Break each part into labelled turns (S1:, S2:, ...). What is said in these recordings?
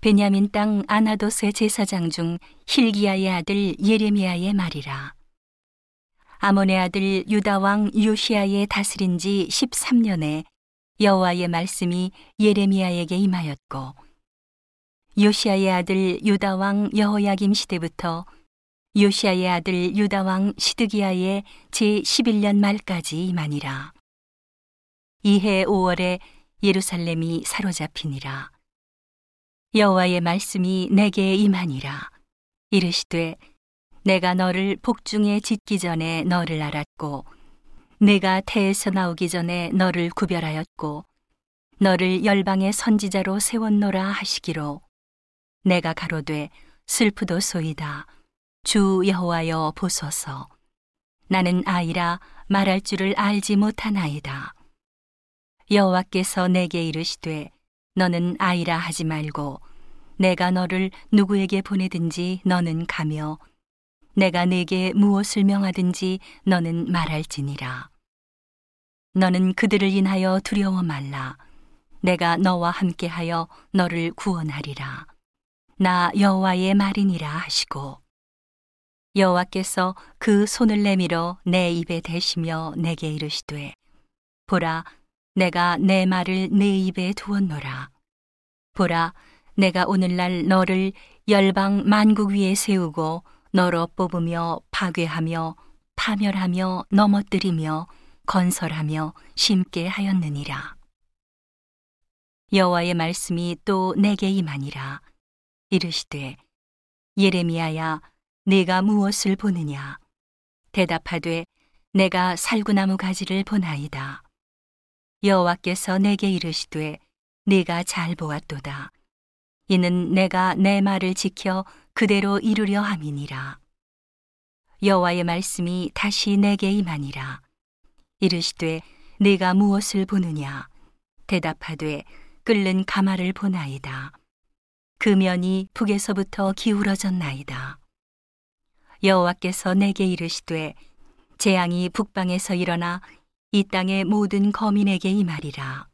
S1: 베냐민 땅 아나도스의 제사장 중 힐기야의 아들 예레미야의 말이라. 아몬의 아들 유다 왕 요시아의 다스린 지 13년에 여호와의 말씀이 예레미야에게 임하였고 요시아의 아들 유다 왕 여호야김 시대부터 요시아의 아들 유다 왕 시드기야의 제 11년 말까지 임하니라. 이해 5월에 예루살렘이 사로잡히니라. 여호와의 말씀이 내게 임하니라. 이르시되 내가 너를 복중에 짓기 전에 너를 알았고 내가 태에서 나오기 전에 너를 구별하였고 너를 열방의 선지자로 세웠노라 하시기로. 내가 가로되 슬프도 소이다. 주 여호와여 보소서. 나는 아이라 말할 줄을 알지 못하나이다. 여호와께서 내게 이르시되 너는 아이라 하지 말고 내가 너를 누구에게 보내든지 너는 가며 내가 네게 무엇을 명하든지 너는 말할지니라. 너는 그들을 인하여 두려워 말라. 내가 너와 함께하여 너를 구원하리라. 나 여호와의 말이니라 하시고 여호와께서 그 손을 내밀어 내 입에 대시며 내게 이르시되 보라 내가 내 말을 내 입에 두었노라. 보라 내가 오늘날 너를 열방 만국 위에 세우고 너로 뽑으며 파괴하며 파멸하며 넘어뜨리며 건설하며 심게 하였느니라. 여호와의 말씀이 또 내게 임하니라. 이르시되 예레미야야 네가 무엇을 보느냐? 대답하되 내가 살구나무 가지를 보나이다. 여호와께서 내게 이르시되 네가 잘 보았도다. 이는 내가 내 말을 지켜 그대로 이루려 함이니라. 여호와의 말씀이 다시 내게 임하니라. 이르시되 네가 무엇을 보느냐? 대답하되 끓는 가마를 보나이다. 그 면이 북에서부터 기울어졌나이다. 여호와께서 내게 이르시되 재앙이 북방에서 일어나 이 땅의 모든 거민에게 임하리라.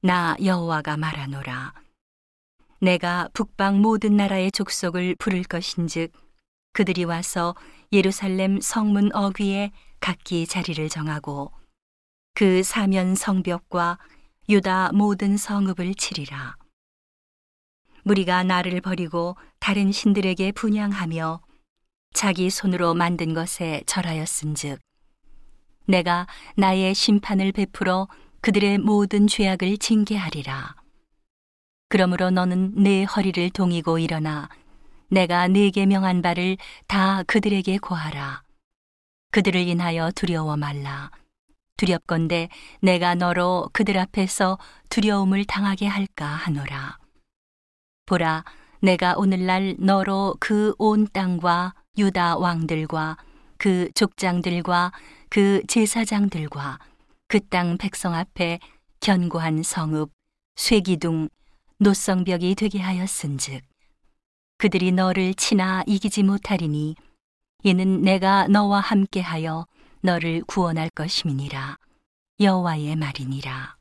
S1: 나 여호와가 말하노라. 내가 북방 모든 나라의 족속을 부를 것인즉 그들이 와서 예루살렘 성문 어귀에 각기 자리를 정하고 그 사면 성벽과 유다 모든 성읍을 치리라. 무리가 나를 버리고 다른 신들에게 분양하며 자기 손으로 만든 것에 절하였은즉 내가 나의 심판을 베풀어 그들의 모든 죄악을 징계하리라. 그러므로 너는 내 허리를 동이고 일어나 내가 네게 명한 바를 다 그들에게 고하라. 그들을 인하여 두려워 말라. 두렵건대 내가 너로 그들 앞에서 두려움을 당하게 할까 하노라. 보라, 내가 오늘날 너로 그 온 땅과 유다 왕들과 그 족장들과 그 제사장들과 그 땅 백성 앞에 견고한 성읍, 쇠기둥, 노성벽이 되게 하였은즉 그들이 너를 치나 이기지 못하리니 이는 내가 너와 함께하여 너를 구원할 것임이니라. 여호와의 말이니라